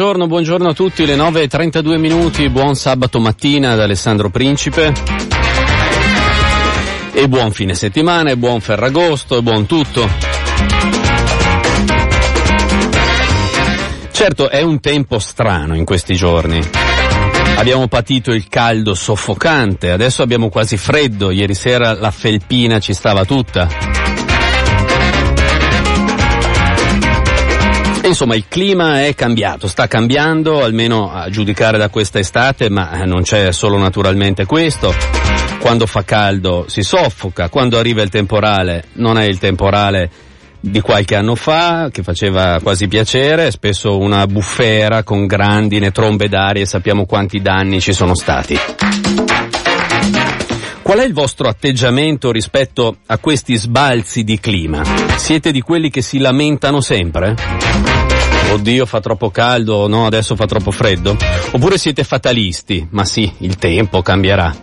Buongiorno, buongiorno a tutti, le 9.32 minuti, buon sabato mattina da Alessandro Principe. E buon fine settimana, e buon Ferragosto, e buon tutto. Certo, è un tempo strano in questi giorni. Abbiamo patito il caldo soffocante, adesso abbiamo quasi freddo, ieri sera la felpina ci stava tutta. Insomma, il clima è cambiato, sta cambiando, almeno a giudicare da questa estate, ma eh, non c'è solo naturalmente questo. Quando fa caldo si soffoca, quando arriva il temporale non è il temporale di qualche anno fa che faceva quasi piacere, spesso una bufera con grandine, trombe d'aria e sappiamo quanti danni ci sono stati. Qual è il vostro atteggiamento rispetto a questi sbalzi di clima? Siete di quelli che si lamentano sempre? Oddio fa troppo caldo, no adesso fa troppo freddo? Oppure siete fatalisti? Ma sì, il tempo cambierà.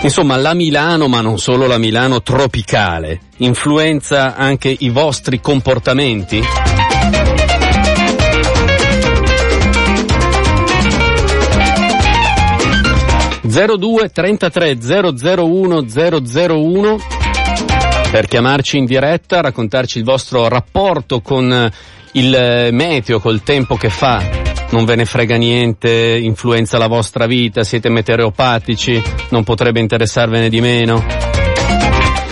Insomma, la Milano, ma non solo la Milano tropicale, influenza anche i vostri comportamenti? Zero due trentatré zero zero uno zero zero uno per chiamarci in diretta, raccontarci il vostro rapporto con eh, il eh, meteo, col tempo che fa. Non ve ne frega niente, influenza la vostra vita, siete meteoropatici, non potrebbe interessarvene di meno.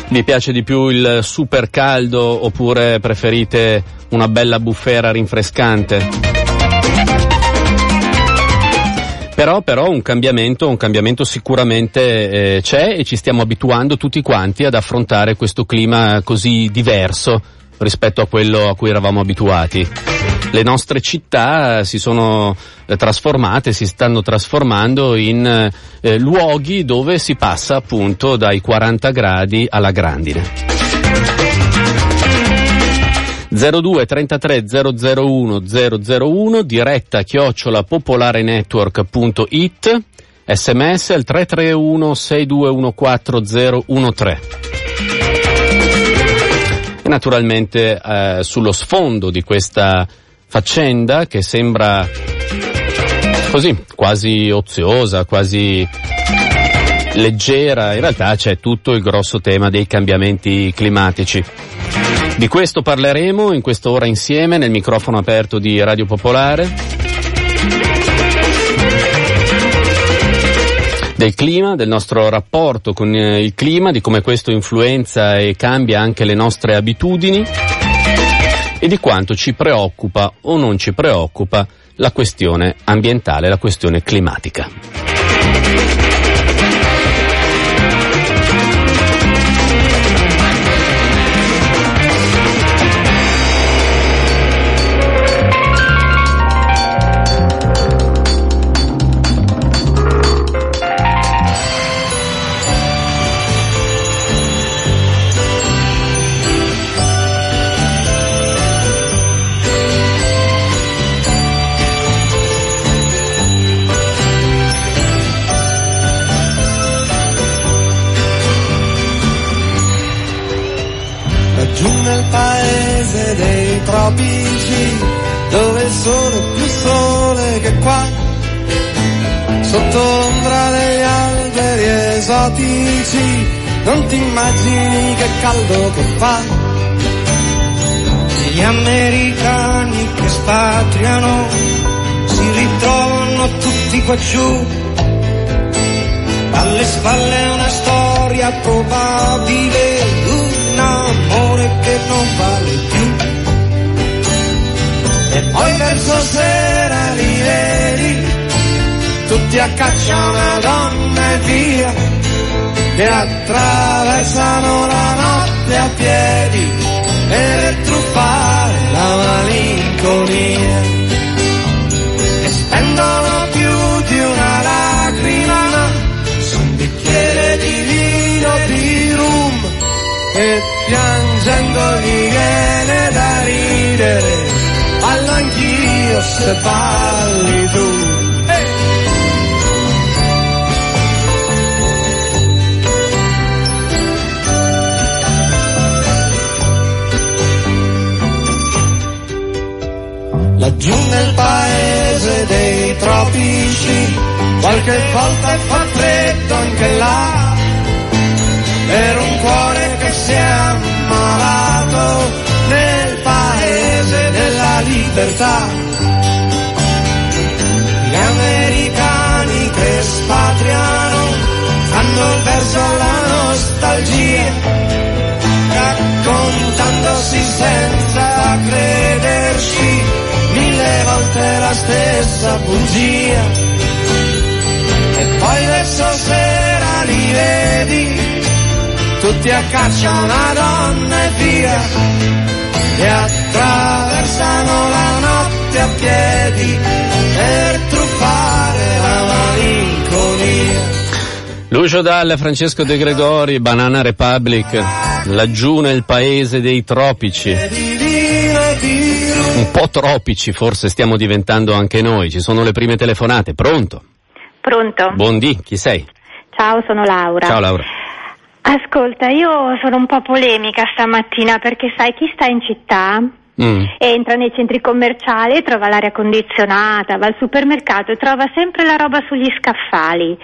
Vi piace di più il super caldo oppure preferite una bella bufera rinfrescante? Però, però un cambiamento, un cambiamento sicuramente eh, c'è e ci stiamo abituando tutti quanti ad affrontare questo clima così diverso rispetto a quello a cui eravamo abituati. Le nostre città si sono eh, trasformate, si stanno trasformando in eh, luoghi dove si passa appunto dai 40 gradi alla grandine. 02 33 001 001 diretta chiocciola popolarenetwork.it sms al 331 6214 e naturalmente eh, sullo sfondo di questa faccenda che sembra così quasi oziosa quasi leggera in realtà c'è tutto il grosso tema dei cambiamenti climatici di questo parleremo in quest'ora insieme nel microfono aperto di Radio Popolare. Del clima, del nostro rapporto con eh, il clima, di come questo influenza e cambia anche le nostre abitudini e di quanto ci preoccupa o non ci preoccupa la questione ambientale, la questione climatica. non ti immagini che caldo che fa. Gli americani che spatriano si ritrovano tutti qua giù. Alle spalle una storia probabile, un amore che non vale più. E poi verso sera li vedi, tutti a caccia una donna e via che attraversano la notte a piedi per truffare la malinconia. E spendono più di una lacrima su un bicchiere di vino di rum e piangendo gli viene da ridere. Ballo anch'io se balli tu Laggiù nel paese dei tropici, qualche volta fa freddo anche là, per un cuore che si è ammalato nel paese della libertà. Gli americani che spatriano fanno il verso alla nostalgia, raccontandosi senza crederci volte la stessa bugia e poi verso sera li vedi tutti a caccia una donna e via e attraversano la notte a piedi per truffare la malinconia Lucio Dalla, Francesco De Gregori, Banana Republic, laggiù nel paese dei tropici. Un po' tropici forse stiamo diventando anche noi, ci sono le prime telefonate, pronto? Pronto? Buondì, chi sei? Ciao, sono Laura. Ciao Laura. Ascolta, io sono un po' polemica stamattina perché sai chi sta in città? Mm. Entra nei centri commerciali, trova l'aria condizionata, va al supermercato e trova sempre la roba sugli scaffali.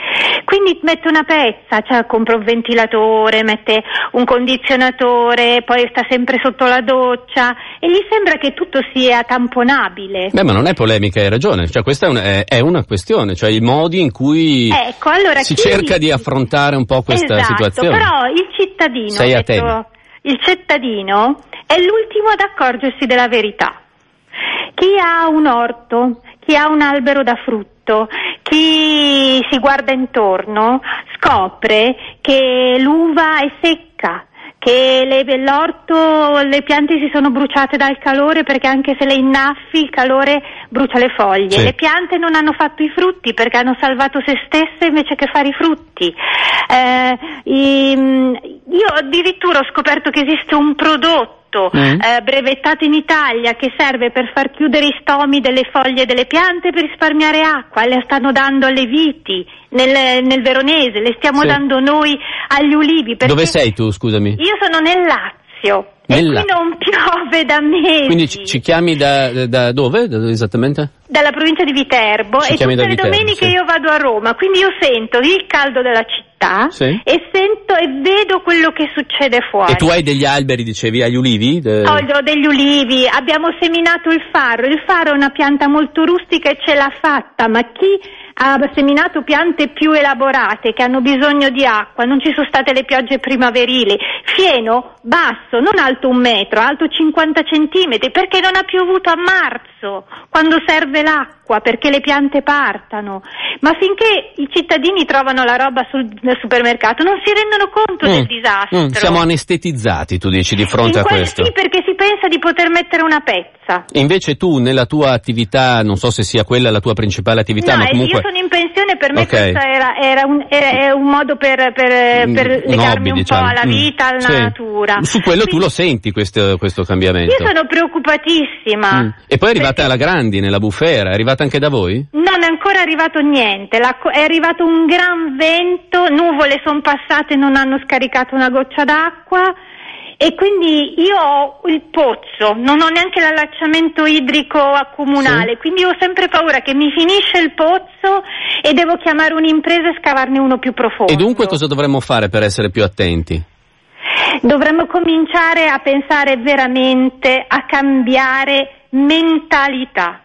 Quindi mette una pezza, cioè compra un ventilatore, mette un condizionatore, poi sta sempre sotto la doccia e gli sembra che tutto sia tamponabile. Beh, ma non è polemica, hai ragione, cioè questa è, un- è- è una questione, cioè i modi in cui Ecco, allora si cerca di affrontare un po' questa esatto, situazione. Però il cittadino, Sei a detto, il cittadino è l'ultimo ad accorgersi della verità. Chi ha un orto, chi ha un albero da frutto, chi si guarda intorno scopre che l'uva è secca, che le- l'orto, le piante si sono bruciate dal calore perché anche se le innaffi il calore brucia le foglie. Sì. Le piante non hanno fatto i frutti perché hanno salvato se stesse invece che fare i frutti. Eh, io addirittura ho scoperto che esiste un prodotto Mm. eh, brevettato in Italia che serve per far chiudere i stomi delle foglie delle piante per risparmiare acqua, le stanno dando alle viti nel, nel veronese, le stiamo Sì. dando noi agli ulivi. Dove sei tu, scusami? Io sono nel Lazio Nel e La- qui non piove da mesi. Quindi ci, ci chiami da, da dove da dove esattamente? dalla provincia di Viterbo Ci e tutte le Viterbo, domeniche sì. io vado a Roma, quindi io sento il caldo della città Sì. e sento e vedo quello che succede fuori. E tu hai degli alberi, dicevi, agli ulivi? De- Ho ho degli ulivi, abbiamo seminato il faro, il faro è una pianta molto rustica e ce l'ha fatta, ma chi ha seminato piante più elaborate che hanno bisogno di acqua, non ci sono state le piogge primaverili, fieno basso, non alto un metro, alto 50 centimetri, perché non ha piovuto a marzo, quando serve l'acqua, perché le piante partano, ma finché i cittadini trovano la roba sul, nel supermercato non si rendono conto del Mm, disastro. mm, siamo anestetizzati, tu dici, di fronte In a quel- questo. Sì, perché si pensa di poter mettere una pezza. Invece tu nella tua attività, non so se sia quella la tua principale attività, no, ma comunque... sono in pensione, per me Ok. questo era, era un, era- un modo per, per, Mm, per un legarmi hobby, un diciamo. po' alla Mm. vita, alla Sì. natura. Su quello tu Quindi lo senti questo, questo cambiamento. Io sono preoccupatissima. Mm. E poi è arrivata Perché alla Grandi, nella bufera, è arrivata anche da voi? Non è ancora arrivato niente, La è arrivato un gran vento, nuvole sono passate non hanno scaricato una goccia d'acqua e quindi io ho il pozzo, non ho neanche l'allacciamento idrico comunale, Sì. quindi ho sempre paura che mi finisce il pozzo e devo chiamare un'impresa e scavarne uno più profondo. E dunque cosa dovremmo fare per essere più attenti? Dovremmo cominciare a pensare veramente a cambiare mentalità,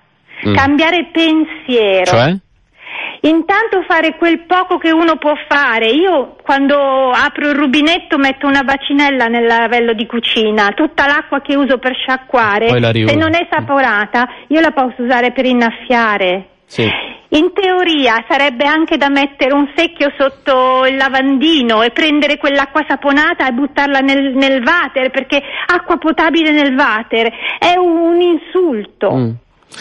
Mm. cambiare pensiero. Cioè? Intanto fare quel poco che uno può fare. Io quando apro il rubinetto metto una bacinella nel lavello di cucina, tutta l'acqua che uso per sciacquare, se non è saporata, io la posso usare per innaffiare. Sì. In teoria sarebbe anche da mettere un secchio sotto il lavandino e prendere quell'acqua saponata e buttarla nel, nel water perché acqua potabile nel water è un insulto. Mm.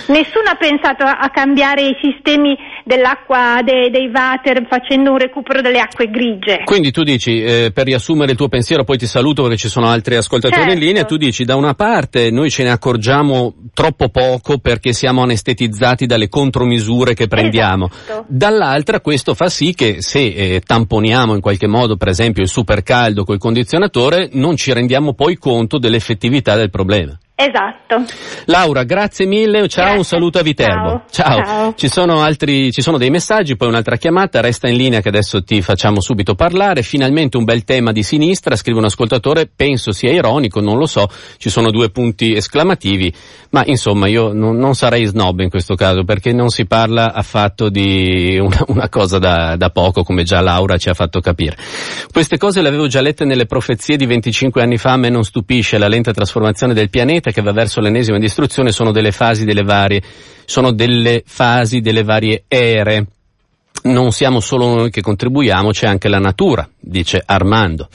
Nessuno ha pensato a, cambiare i sistemi dell'acqua de, dei water facendo un recupero delle acque grigie. Quindi tu dici, eh, per riassumere il tuo pensiero, poi ti saluto perché ci sono altri ascoltatori certo. in linea, tu dici da una parte noi ce ne accorgiamo troppo poco perché siamo anestetizzati dalle contromisure che prendiamo, esatto. dall'altra questo fa sì che se eh, tamponiamo in qualche modo per esempio il supercaldo col condizionatore non ci rendiamo poi conto dell'effettività del problema. Esatto. Laura, grazie mille, ciao, grazie. un saluto a Viterbo. Ciao. ciao. ciao. Ci sono altri, ci sono dei messaggi, poi un'altra chiamata, resta in linea che adesso ti facciamo subito parlare. Finalmente un bel tema di sinistra, scrive un ascoltatore, penso sia ironico, non lo so, ci sono due punti esclamativi, ma insomma io non, non sarei snob in questo caso perché non si parla affatto di una, una cosa da, da poco come già Laura ci ha fatto capire. Queste cose le avevo già lette nelle profezie di 25 anni fa, a me non stupisce la lenta trasformazione del pianeta che va verso l'ennesima distruzione sono delle fasi delle varie, sono delle fasi delle varie ere. Non siamo solo noi che contribuiamo, c'è anche la natura, dice Armando.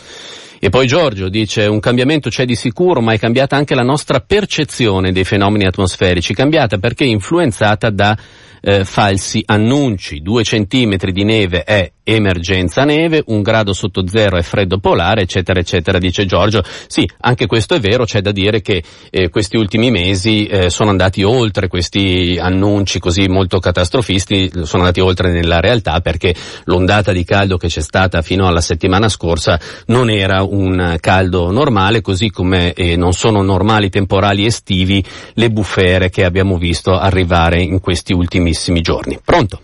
E poi Giorgio dice un cambiamento c'è di sicuro, ma è cambiata anche la nostra percezione dei fenomeni atmosferici, cambiata perché influenzata da eh, falsi annunci. Due centimetri di neve è emergenza neve, un grado sotto zero è freddo polare, eccetera, eccetera, dice Giorgio. Sì, anche questo è vero, c'è da dire che eh, questi ultimi mesi eh, sono andati oltre questi annunci così molto catastrofisti, sono andati oltre nella realtà perché l'ondata di caldo che c'è stata fino alla settimana scorsa non era un caldo normale, così come eh, non sono normali temporali estivi le bufere che abbiamo visto arrivare in questi ultimissimi giorni. Pronto?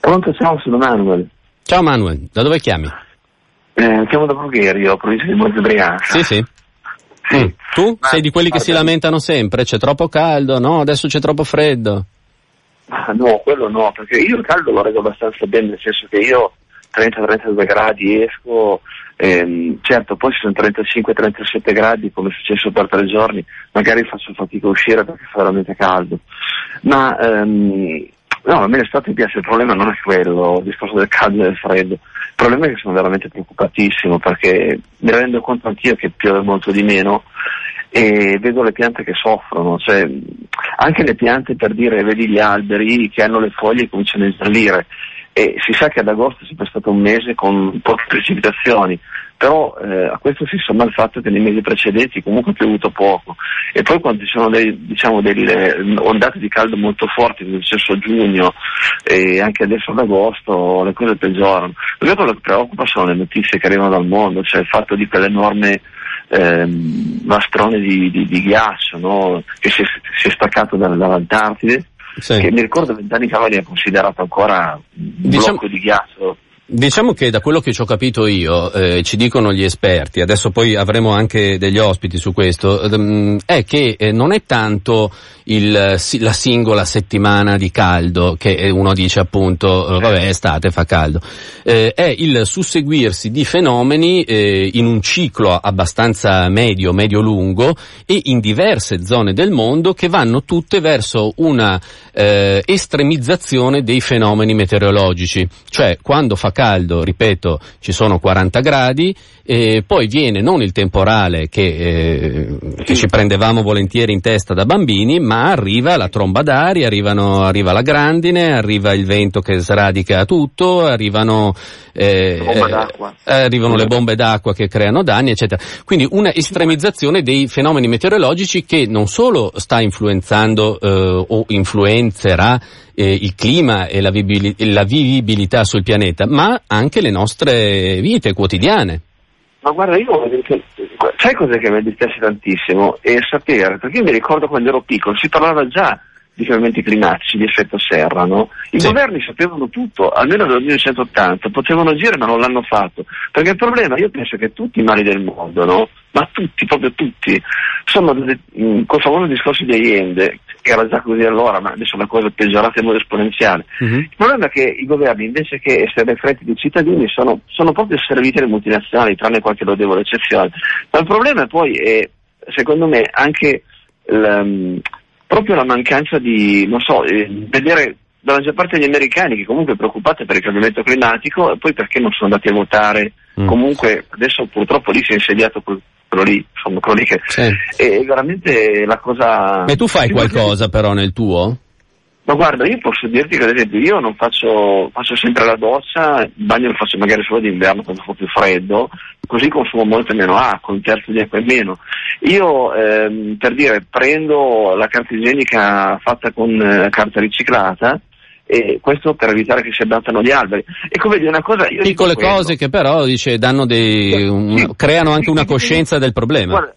Pronto, ciao, sono Manuel. Ciao Manuel, da dove chiami? Eh, chiamo da Brugherio, provincia di Monte Brianza. Sì, sì. Sì. Mm. Tu Ma, sei di quelli che si lamentano sempre? C'è troppo caldo? No, adesso c'è troppo freddo. Ah, no, quello no, perché io il caldo lo reggo abbastanza bene, nel senso che io 30-32 gradi esco, ehm, certo poi ci sono 35-37 gradi come è successo per tre giorni, magari faccio fatica a uscire perché fa veramente caldo, ma ehm, No, a me l'estate piace, il problema non è quello, il discorso del caldo e del freddo. Il problema è che sono veramente preoccupatissimo perché mi rendo conto anch'io che piove molto di meno e vedo le piante che soffrono, cioè, anche le piante per dire, vedi gli alberi che hanno le foglie e cominciano a ingiallire e si sa che ad agosto è sempre stato un mese con poche precipitazioni, però eh, a questo si somma il fatto che nei mesi precedenti comunque ha piovuto poco e poi quando ci sono dei, diciamo, delle ondate di caldo molto forti, successo a giugno e anche adesso ad agosto, le cose peggiorano. Perché quello che preoccupa sono le notizie che arrivano dal mondo, cioè il fatto di quell'enorme ehm, mastrone di, di, di ghiaccio no? che si è, si è staccato dall'Antartide sì. che mi ricordo vent'anni fa veniva considerato ancora un diciamo, blocco di ghiaccio. Diciamo che da quello che ci ho capito io, eh, ci dicono gli esperti, adesso poi avremo anche degli ospiti su questo, ehm, è che eh, non è tanto il, la singola settimana di caldo che uno dice appunto, eh, vabbè è estate, fa caldo, eh, è il susseguirsi di fenomeni eh, in un ciclo abbastanza medio, medio-lungo e in diverse zone del mondo che vanno tutte verso una eh, estremizzazione dei fenomeni meteorologici, cioè quando fa caldo, ripeto, ci sono 40 gradi, e poi viene non il temporale che, eh, che ci prendevamo volentieri in testa da bambini, ma arriva la tromba d'aria, arrivano, arriva la grandine, arriva il vento che sradica tutto, arrivano, eh, eh, arrivano le bombe d'acqua che creano danni, eccetera. Quindi una estremizzazione dei fenomeni meteorologici che non solo sta influenzando eh, o influenzerà eh, il clima e la, la vivibilità sul pianeta, ma anche le nostre vite quotidiane. Ma guarda, io sai cos'è che mi dispiace tantissimo? È sapere, perché io mi ricordo quando ero piccolo, si parlava già di cambiamenti climatici, di effetto serra, no? I sì. governi sapevano tutto, almeno nel 1980, potevano agire ma non l'hanno fatto. Perché il problema, io penso che tutti i mali del mondo, no? Ma tutti, proprio tutti, sono col famoso discorso di Allende, era già così allora, ma adesso la cosa è peggiorata in modo esponenziale. Mhm. Il problema è che i governi, invece che essere freddi dei cittadini, sono, sono proprio serviti alle multinazionali, tranne qualche lodevole eccezione. Ma il problema poi, è, secondo me, anche il, um, proprio la mancanza di, non so, eh, vedere dalla maggior parte degli americani che comunque preoccupati per il cambiamento climatico e poi perché non sono andati a votare. Mm. Comunque adesso purtroppo lì si è insediato quel- lì, insomma, quello lì che Sì. è veramente la cosa... E tu fai qualcosa però nel tuo? ma guarda, io posso dirti che ad esempio io non faccio, faccio sempre la doccia, il bagno lo faccio magari solo d'inverno quando fa più freddo, così consumo molto meno acqua, un terzo di acqua in meno. Io ehm, per dire prendo la carta igienica fatta con eh, carta riciclata e questo per evitare che si abbattano gli alberi. E come vedi una cosa... Io Piccole quello. cose che però dice, danno dei, un- sì, creano anche sì, una sì, coscienza del problema. Guarda,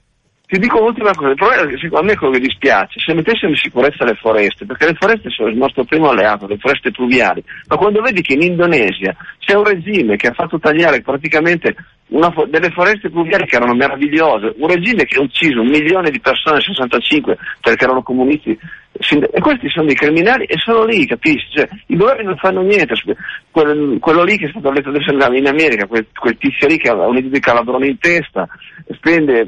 ti dico un'ultima cosa, il problema è che secondo me quello che dispiace, se mettessimo in sicurezza le foreste, perché le foreste sono il nostro primo alleato, le foreste pluviali, ma quando vedi che in Indonesia c'è un regime che ha fatto tagliare praticamente fo- delle foreste pluviali che erano meravigliose, un regime che ha ucciso un milione di persone nel 65 perché erano comunisti, e questi sono dei criminali e sono lì, capisci? Cioè, I governi non fanno niente, su- quel- quello lì che è stato letto adesso in America, quel, quel tizio lì che ha un dito di calabrone in testa, spende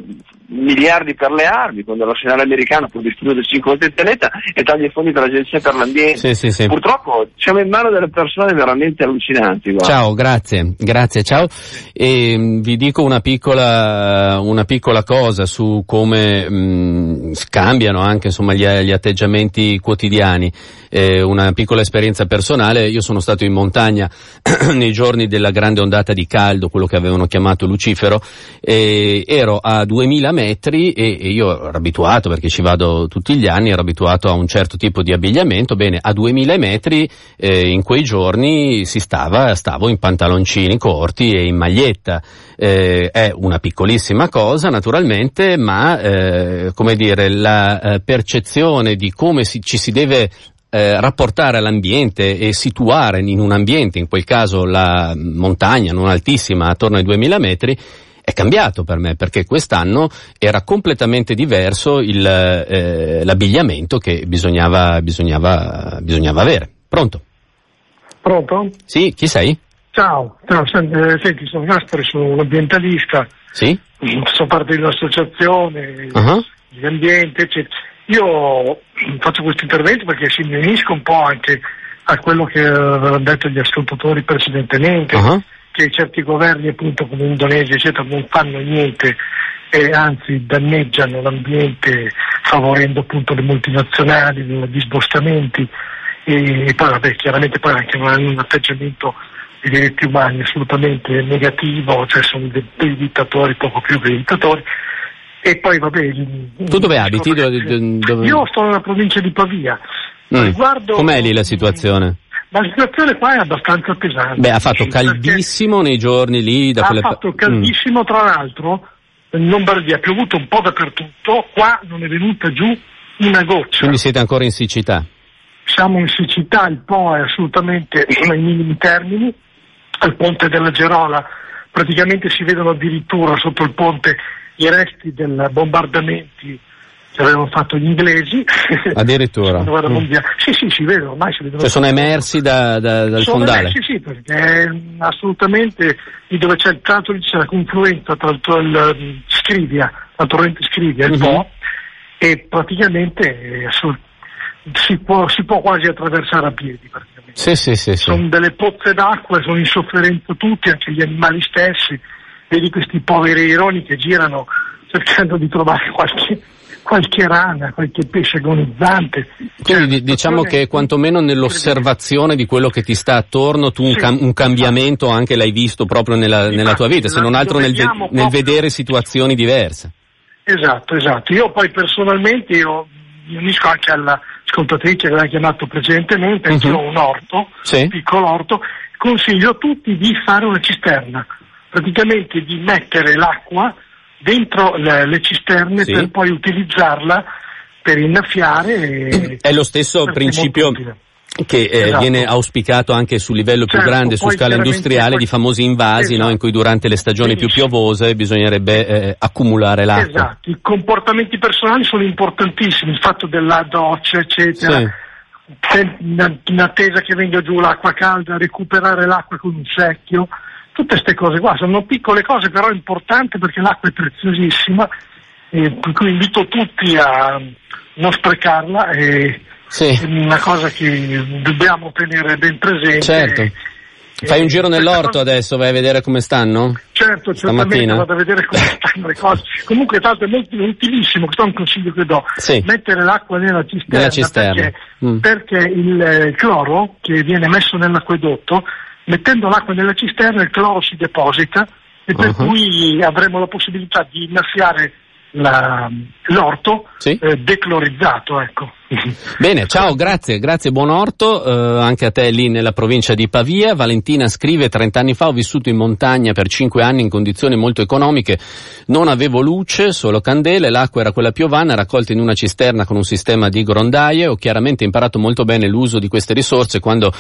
miliardi per le armi, quando l'arsenale americano può distruggere 5 volte il pianeta e taglia i fondi per l'agenzia per l'ambiente. Sì, sì, sì. Purtroppo siamo in mano delle persone veramente allucinanti. guarda. Ciao, grazie, grazie, ciao. E, mh, vi dico una piccola, una piccola cosa su come mh, cambiano anche insomma, gli, gli atteggiamenti quotidiani. Eh, una piccola esperienza personale, io sono stato in montagna nei giorni della grande ondata di caldo, quello che avevano chiamato Lucifero, e ero a 2000 metri e, e io ero abituato, perché ci vado tutti gli anni, ero abituato a un certo tipo di abbigliamento, bene, a 2000 metri eh, in quei giorni si stava, stavo in pantaloncini corti e in maglietta. Eh, è una piccolissima cosa naturalmente, ma eh, come dire, la eh, percezione di come si- ci si deve eh, rapportare all'ambiente e situare in un ambiente, in quel caso la montagna non altissima, attorno ai 2000 metri, è cambiato per me perché quest'anno era completamente diverso il, eh, l'abbigliamento che bisognava, bisognava, bisognava avere. Pronto? Pronto? Sì, chi sei? Ciao, ciao sen- eh, senti, sono Gaspari, sono un ambientalista, Sì? sono parte di un'associazione Ah, di ambiente, eccetera. Io faccio questo intervento perché si mi unisco un po' anche a quello che avevano detto gli ascoltatori precedentemente, ah. Che certi governi appunto come Indonesia eccetera non fanno niente e anzi danneggiano l'ambiente favorendo appunto le multinazionali, gli spostamenti e, poi vabbè chiaramente poi anche hanno un atteggiamento dei diritti umani assolutamente negativo, cioè sono dei, dei dittatori poco più che dittatori. E poi vabbè. Tu dove abiti? Dove- Io sto nella provincia di Pavia. Mm. Riguardo- Com'è lì la situazione? La situazione qua è abbastanza pesante. Beh, ha fatto caldissimo nei giorni lì da Ha quelle fatto Mm. caldissimo, tra l'altro, in Lombardia ha piovuto un po' dappertutto, qua non è venuta giù una goccia. Quindi siete ancora in siccità? Siamo in siccità, il Po è assolutamente ai minimi termini, al ponte della Gerola praticamente si vedono addirittura sotto il ponte i resti dei bombardamenti che avevano fatto gli inglesi. Addirittura. Mm. Sì, sì, si vedono, ormai si vedono. Cioè sono emersi da- da- dal Sono fondale? emersi, sì, perché mm, assolutamente lì dove c'è il tratto lì c'è la confluenza tra il, il mm, Scrivia, la torrente Scrivia e il Mhm. Po e praticamente eh, assolut- si, può, si può quasi attraversare a piedi. Sì, sì, sì, sì. Sono delle pozze d'acqua, sono in sofferenza tutti, anche gli animali stessi. Vedi questi poveri ironi che girano cercando di trovare qualche, qualche rana, qualche pesce agonizzante. Quindi di- Cioè, diciamo che quantomeno nell'osservazione di quello che ti sta attorno tu un, Sì. cam- un cambiamento anche l'hai visto proprio nella, nella tua vita, se non altro nel, vediamo nel vedere situazioni diverse. Esatto, esatto. Io poi personalmente io mi unisco anche all'ascoltatrice che l'ha chiamato precedentemente, anch'io ho un orto, Sì. un piccolo orto, consiglio a tutti di fare una cisterna, praticamente di mettere l'acqua dentro le, le cisterne Sì. per poi utilizzarla per innaffiare. e- È lo stesso principio che eh, esatto. viene auspicato anche su livello più certo, grande, su scala industriale, di famosi invasi esatto. no, in cui durante le stagioni Benissimo. più piovose bisognerebbe eh, accumulare l'acqua. Esatto, i comportamenti personali sono importantissimi, il fatto della doccia, eccetera. Sì. In attesa che venga giù l'acqua calda, recuperare l'acqua con un secchio, tutte queste cose qua sono piccole cose però importanti perché l'acqua è preziosissima e cui invito tutti a non sprecarla e sì. è una cosa che dobbiamo tenere ben presente. Certo. Fai un giro nell'orto adesso, vai a vedere come stanno? Certo, certamente vado a vedere come stanno le cose. Comunque tanto è molto utilissimo, questo è un consiglio che do, sì. mettere l'acqua nella cisterna, nella cisterna. Perché, mm. perché, il eh, cloro che viene messo nell'acquedotto, mettendo l'acqua nella cisterna il cloro si deposita e per uh-huh. cui avremo la possibilità di innaffiare la, l'orto sì. eh, declorizzato. Ecco. Bene, ciao, grazie, grazie, buon orto, eh, anche a te lì nella provincia di Pavia. Valentina scrive, 30 anni fa ho vissuto in montagna per 5 anni in condizioni molto economiche, non avevo luce, solo candele, l'acqua era quella piovana, raccolta in una cisterna con un sistema di grondaie, ho chiaramente imparato molto bene l'uso di queste risorse quando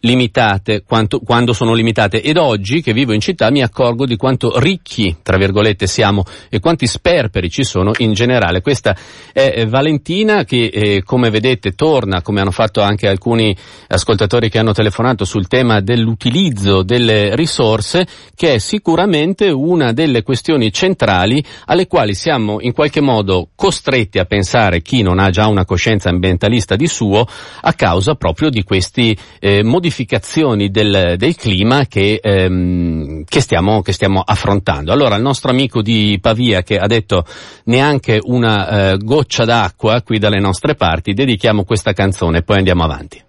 limitate quanto, quando sono limitate ed oggi che vivo in città mi accorgo di quanto ricchi, tra virgolette, siamo e quanti sperperi ci sono in generale. Questa è Valentina che eh, come vedete torna, come hanno fatto anche alcuni ascoltatori che hanno telefonato sul tema dell'utilizzo delle risorse, che è sicuramente una delle questioni centrali alle quali siamo in qualche modo costretti a pensare chi non ha già una coscienza ambientalista di suo a causa proprio di questi eh, modificazioni modificazioni del, del clima che, ehm, che, stiamo, che, stiamo, affrontando. Allora il nostro amico di Pavia che ha detto neanche una eh, goccia d'acqua qui dalle nostre parti, dedichiamo questa canzone e poi andiamo avanti.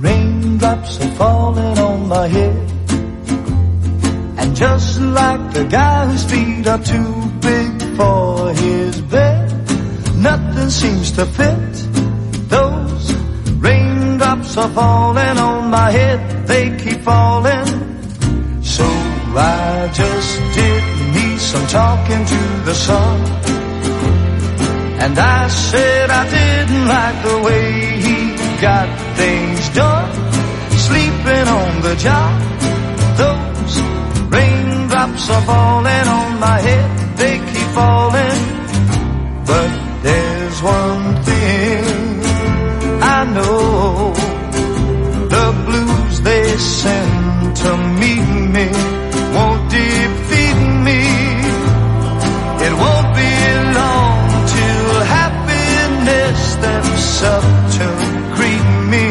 Raindrops are falling on my head And just like the guy whose feet are too big for his bed Nothing seems to fit Those raindrops are falling on my head, they keep falling. So I just did me some talking to the sun. And I said I didn't like the way he got things done. Sleeping on the job, those raindrops are falling on my head, they keep falling. But there's one thing I know the blues they send to meet me won't defeat me. It won't be long till happiness steps up to greet me.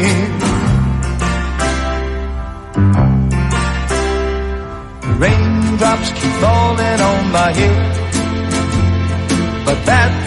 Raindrops keep falling on my head, but that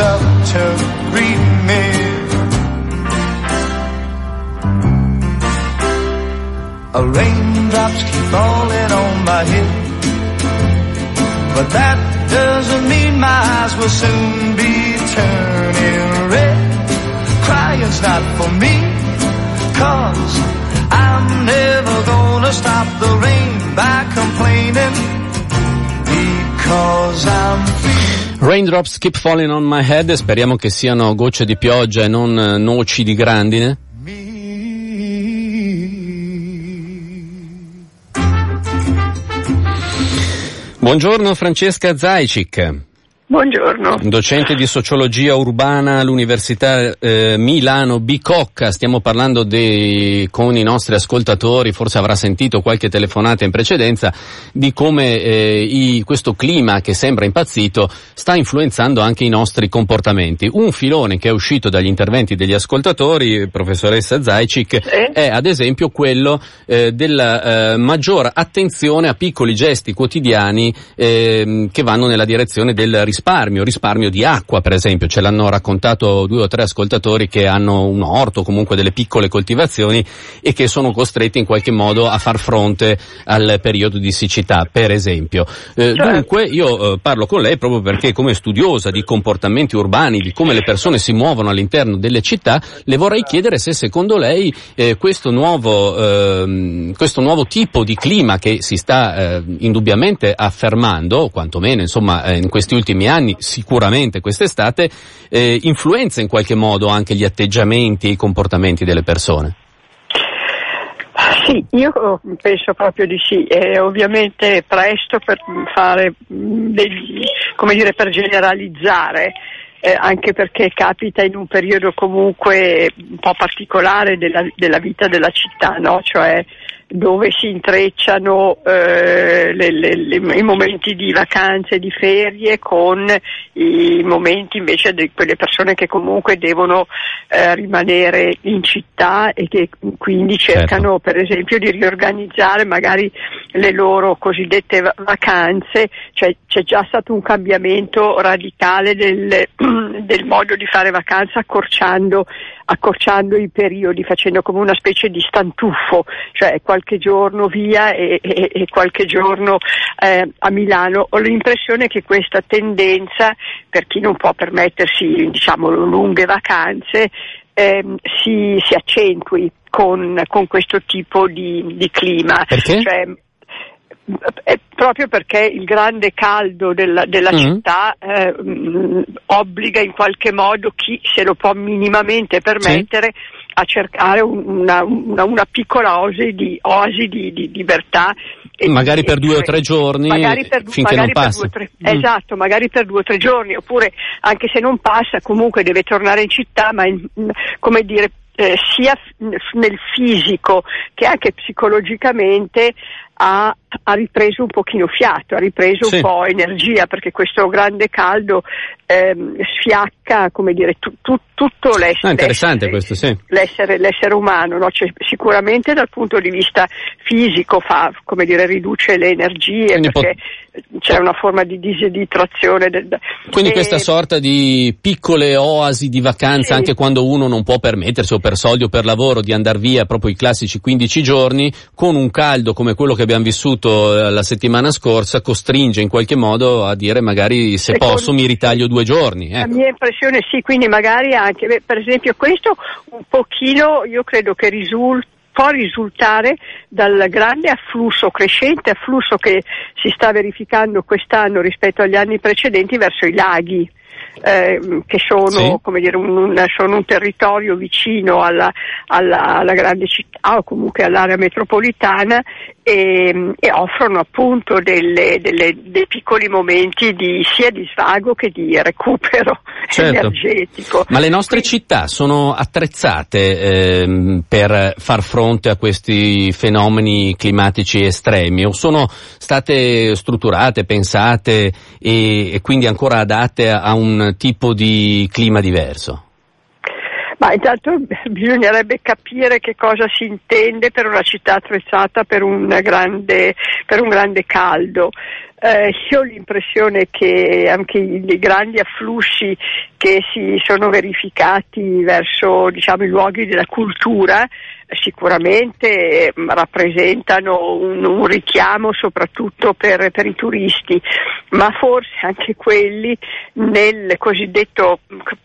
up to greet me. A raindrops keep falling on my head, but that doesn't mean my eyes will soon be turning red. Crying's not for me, cause I'm never gonna stop the rain by complaining. Raindrops keep falling on my head, speriamo che siano gocce di pioggia e non eh, noci di grandine. Buongiorno Francesca Zajcik. Buongiorno. Docente di sociologia urbana all'Università eh, Milano Bicocca, stiamo parlando dei, con i nostri ascoltatori, forse avrà sentito qualche telefonata in precedenza, di come eh, i, questo clima che sembra impazzito sta influenzando anche i nostri comportamenti. Un filone che è uscito dagli interventi degli ascoltatori, professoressa Zajcik, sì. è ad esempio quello eh, della eh, maggior attenzione a piccoli gesti quotidiani ehm, che vanno nella direzione del risparmio risparmio, risparmio di acqua per esempio, ce l'hanno raccontato due o tre ascoltatori che hanno un orto, comunque delle piccole coltivazioni e che sono costretti in qualche modo a far fronte al periodo di siccità, per esempio. Eh, certo. Dunque io eh, parlo con lei proprio perché come studiosa di comportamenti urbani, di come le persone si muovono all'interno delle città, le vorrei chiedere se secondo lei eh, questo, nuovo, ehm, questo nuovo tipo di clima che si sta eh, indubbiamente affermando, quantomeno insomma eh, in questi ultimi anni, anni, sicuramente quest'estate, eh, influenza in qualche modo anche gli atteggiamenti e i comportamenti delle persone? Sì, io penso proprio di sì, è ovviamente presto per fare degli, come dire, per generalizzare, eh, anche perché capita in un periodo comunque un po' particolare della, della vita della città, no? Cioè dove si intrecciano eh, le, le, le, i momenti di vacanze, di ferie con i momenti invece di quelle persone che comunque devono eh, rimanere in città e che quindi cercano certo. per esempio di riorganizzare magari le loro cosiddette vacanze, cioè c'è già stato un cambiamento radicale del, del modo di fare vacanza accorciando, accorciando, i periodi, facendo come una specie di stantuffo, cioè qualche giorno via e, e, e qualche giorno eh, a Milano. Ho l'impressione che questa tendenza, per chi non può permettersi diciamo, lunghe vacanze, eh, si, si, accentui con, con, questo tipo di, di clima. Perché? Cioè, è proprio perché il grande caldo della, della mm. città eh, obbliga in qualche modo chi se lo può minimamente permettere sì. a cercare una, una, una piccola oasi di, oasi di, di libertà. Magari per due o tre giorni per, finché non passa. Tre, mm. Esatto, magari per due o tre giorni, oppure anche se non passa comunque deve tornare in città, ma in, come dire eh, sia nel fisico che anche psicologicamente ha, ha, ripreso un pochino fiato, ha ripreso sì. un po' energia perché questo grande caldo ehm, sfiacca come dire, tu, tu, tutto l'essere, ah, interessante questo, sì. l'essere, l'essere umano. No? Cioè, sicuramente dal punto di vista fisico fa, come dire, riduce le energie Quindi perché pot- c'è una forma di diseditrazione. Del, Quindi e... questa sorta di piccole oasi di vacanza sì. anche quando uno non può permettersi o per soldi o per lavoro di andare via proprio i classici 15 giorni con un caldo come quello che abbiamo vissuto eh, la settimana scorsa costringe in qualche modo a dire magari se Secondo posso mi ritaglio due giorni. Ecco. La mia impressione sì, quindi magari anche, per esempio questo un pochino io credo che risulti può risultare dal grande afflusso, crescente afflusso che si sta verificando quest'anno rispetto agli anni precedenti verso i laghi eh, che sono, sì. dire, un, sono, un, territorio vicino alla, alla, alla, grande città o comunque all'area metropolitana e, e offrono appunto delle, delle, dei piccoli momenti di, sia di svago che di recupero certo. energetico. Ma le nostre Quindi, città sono attrezzate ehm, per far fronte a questi fenomeni climatici estremi o sono state strutturate, pensate e, e quindi ancora adatte a un tipo di clima diverso? Ma intanto bisognerebbe capire che cosa si intende per una città attrezzata per un grande, per un grande caldo. Eh, io ho l'impressione che anche i, i, grandi afflussi che si sono verificati verso diciamo, i luoghi della cultura sicuramente mm, rappresentano un, un richiamo soprattutto per, per, i turisti, ma forse anche quelli nel cosiddetto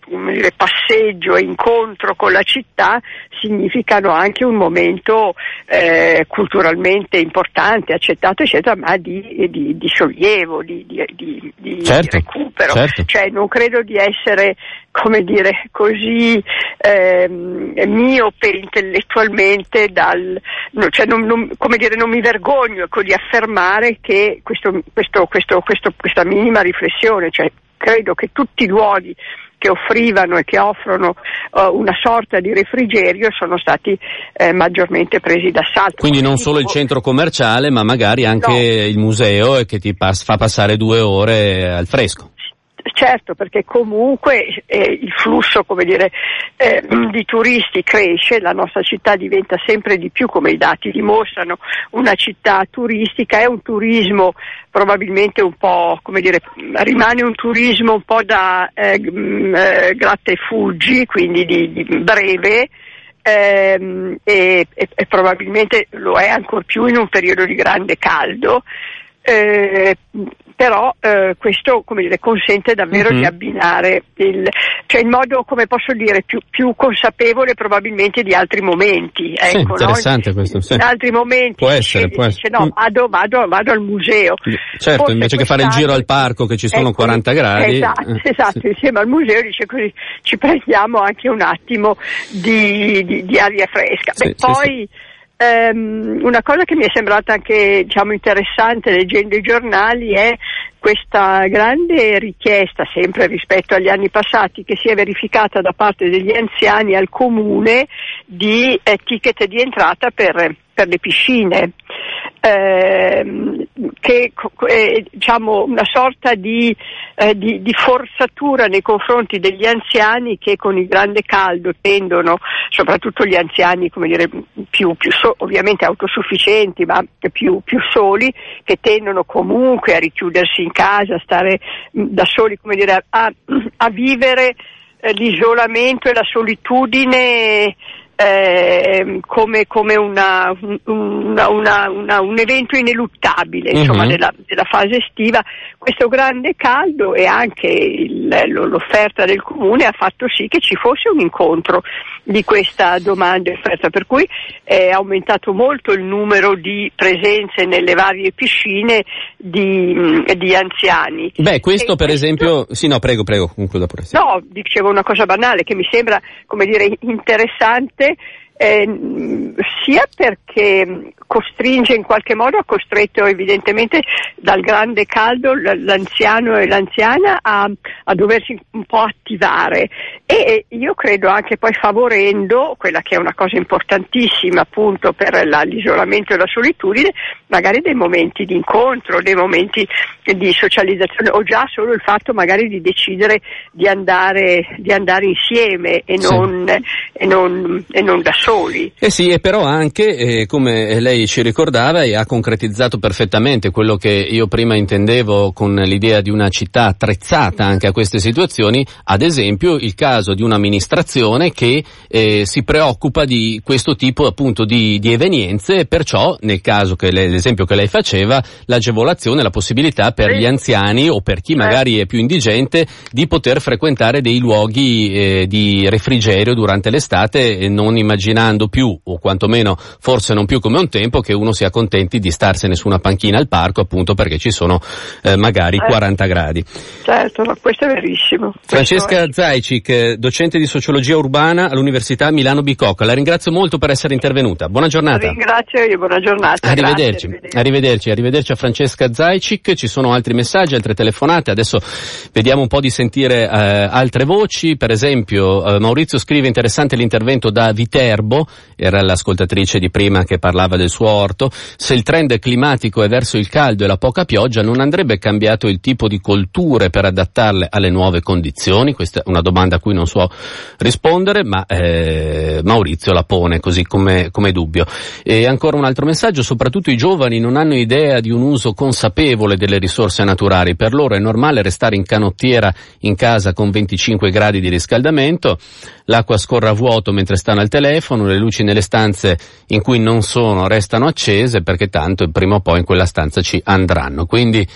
dire, passeggio e incontro con la città significano anche un momento eh, culturalmente importante, accettato, eccetera, ma di, di, di sollievo, di, di certo, recupero. Certo. Cioè, non credo di essere come dire, così ehm, miope intellettualmente dal, no, cioè non, non, come dire, non mi vergogno ecco, di affermare che questo, questo, questo, questa minima riflessione, cioè credo che tutti i luoghi che offrivano e che offrono uh, una sorta di refrigerio sono stati eh, maggiormente presi d'assalto. Quindi non solo il centro commerciale, ma magari anche no. il museo che ti fa passare due ore al fresco. Certo, perché comunque eh, il flusso dire, eh, di turisti cresce, la nostra città diventa sempre di più, come i dati dimostrano, una città turistica, è un turismo probabilmente un po', come dire, rimane un turismo un po' da eh, mm, eh, gratta e fuggi, quindi di, di breve, ehm, e, e, e, probabilmente lo è ancor più in un periodo di grande caldo. Eh, però eh, questo dire, consente davvero uh-huh. di mhm. abbinare il, cioè in modo, come posso dire, più, più consapevole probabilmente di altri momenti. Ecco, sì, interessante no? questo. Sì. In altri momenti può essere, dice, può essere. no, vado, vado, vado, al museo. Certo, Forse invece che fare il giro al parco che ci sono ecco, 40 gradi. Esatto, eh, esatto sì. insieme al museo dice così ci prendiamo anche un attimo di, di, di aria fresca. Beh, poi Um, una cosa che mi è sembrata anche diciamo, interessante leggendo i giornali è questa grande richiesta, sempre rispetto agli anni passati, che si è verificata da parte degli anziani al comune di eh, ticket di entrata per, per le piscine ehm, che è diciamo, una sorta di, eh, di, di, forzatura nei confronti degli anziani che con il grande caldo tendono, soprattutto gli anziani dire, più, più so, ovviamente autosufficienti ma più, più, soli, che tendono comunque a richiudersi in casa, a stare da soli, dire, a, a, vivere eh, l'isolamento e la solitudine eh, come, come una, una, una, un evento ineluttabile insomma, uh-huh. della, della, fase estiva. Questo grande caldo e anche il, l'offerta del comune ha fatto sì che ci fosse un incontro di questa domanda e offerta, per cui è aumentato molto il numero di presenze nelle varie piscine di, di anziani. Beh, questo e per questo... esempio, sì no, prego, prego, concluda pure. Sì. No, dicevo una cosa banale che mi sembra, come dire, interessante eh, sia perché costringe in qualche modo, ha costretto evidentemente dal grande caldo l'anziano e l'anziana a, a doversi un po' attivare. E io credo anche poi favorendo quella che è una cosa importantissima appunto per la, l'isolamento e la solitudine, magari dei momenti di incontro, dei momenti di socializzazione o già solo il fatto magari di decidere di andare, di andare insieme e non, sì. e, non, e non da soli. Eh sì, e però anche, eh, come lei ci ricordava e ha concretizzato perfettamente quello che io prima intendevo con l'idea di una città attrezzata anche a queste situazioni, ad esempio il caso di un'amministrazione che eh, si preoccupa di questo tipo appunto di, di evenienze e perciò nel caso che lei, l'esempio che lei faceva, l'agevolazione, la possibilità per gli anziani o per chi magari è più indigente di poter frequentare dei luoghi eh, di refrigerio durante l'estate non immaginando più o quantomeno forse non più come un tempo che uno si accontenti di starsene su una panchina al parco appunto perché ci sono eh, magari eh, 40 gradi. Certo, ma questo è verissimo. Francesca è... Zaicic, docente di sociologia urbana all'Università Milano Bicocca, la ringrazio molto per essere intervenuta. Buona giornata. Ringrazio io, buona giornata. Arrivederci. Grazie, arrivederci, arrivederci a Francesca Zaicic, ci sono altri messaggi, altre telefonate, adesso vediamo un po' di sentire eh, altre voci, per esempio eh, Maurizio scrive interessante l'intervento da Viterbo, era l'ascoltatrice di prima che parlava del suo orto, se il trend climatico è verso il caldo e la poca pioggia non andrebbe cambiato il tipo di colture per adattarle alle nuove condizioni? Questa è una domanda a cui non so rispondere, ma eh, Maurizio la pone così come, come dubbio. E ancora un altro messaggio, soprattutto i giovani non hanno idea di un uso consapevole delle risorse naturali, per loro è normale restare in canottiera in casa con 25 gradi di riscaldamento, l'acqua scorre a vuoto mentre stanno al telefono, le luci nelle stanze in cui non sono restano accese perché tanto prima o poi in quella stanza ci andranno. Quindi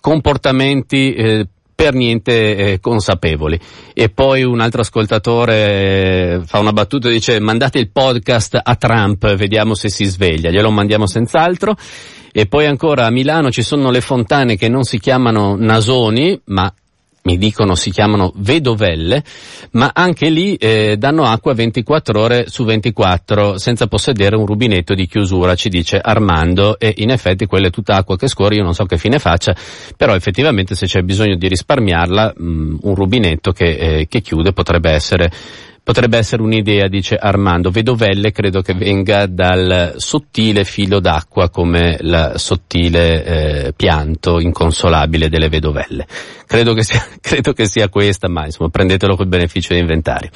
comportamenti eh, per niente eh, consapevoli. E poi un altro ascoltatore eh, fa una battuta e dice mandate il podcast a Trump, vediamo se si sveglia, glielo mandiamo senz'altro. E poi ancora a Milano ci sono le fontane che non si chiamano nasoni, ma mi dicono si chiamano vedovelle, ma anche lì eh, danno acqua 24 ore su 24 senza possedere un rubinetto di chiusura, ci dice Armando, e in effetti quella è tutta acqua che scorre, io non so che fine faccia, però effettivamente se c'è bisogno di risparmiarla, mh, mm, un rubinetto che, eh, che chiude potrebbe essere Potrebbe essere un'idea, dice Armando. Vedovelle credo che venga dal sottile filo d'acqua come il sottile eh, pianto inconsolabile delle vedovelle. Credo che, sia, credo che sia questa, ma insomma prendetelo col beneficio di inventario.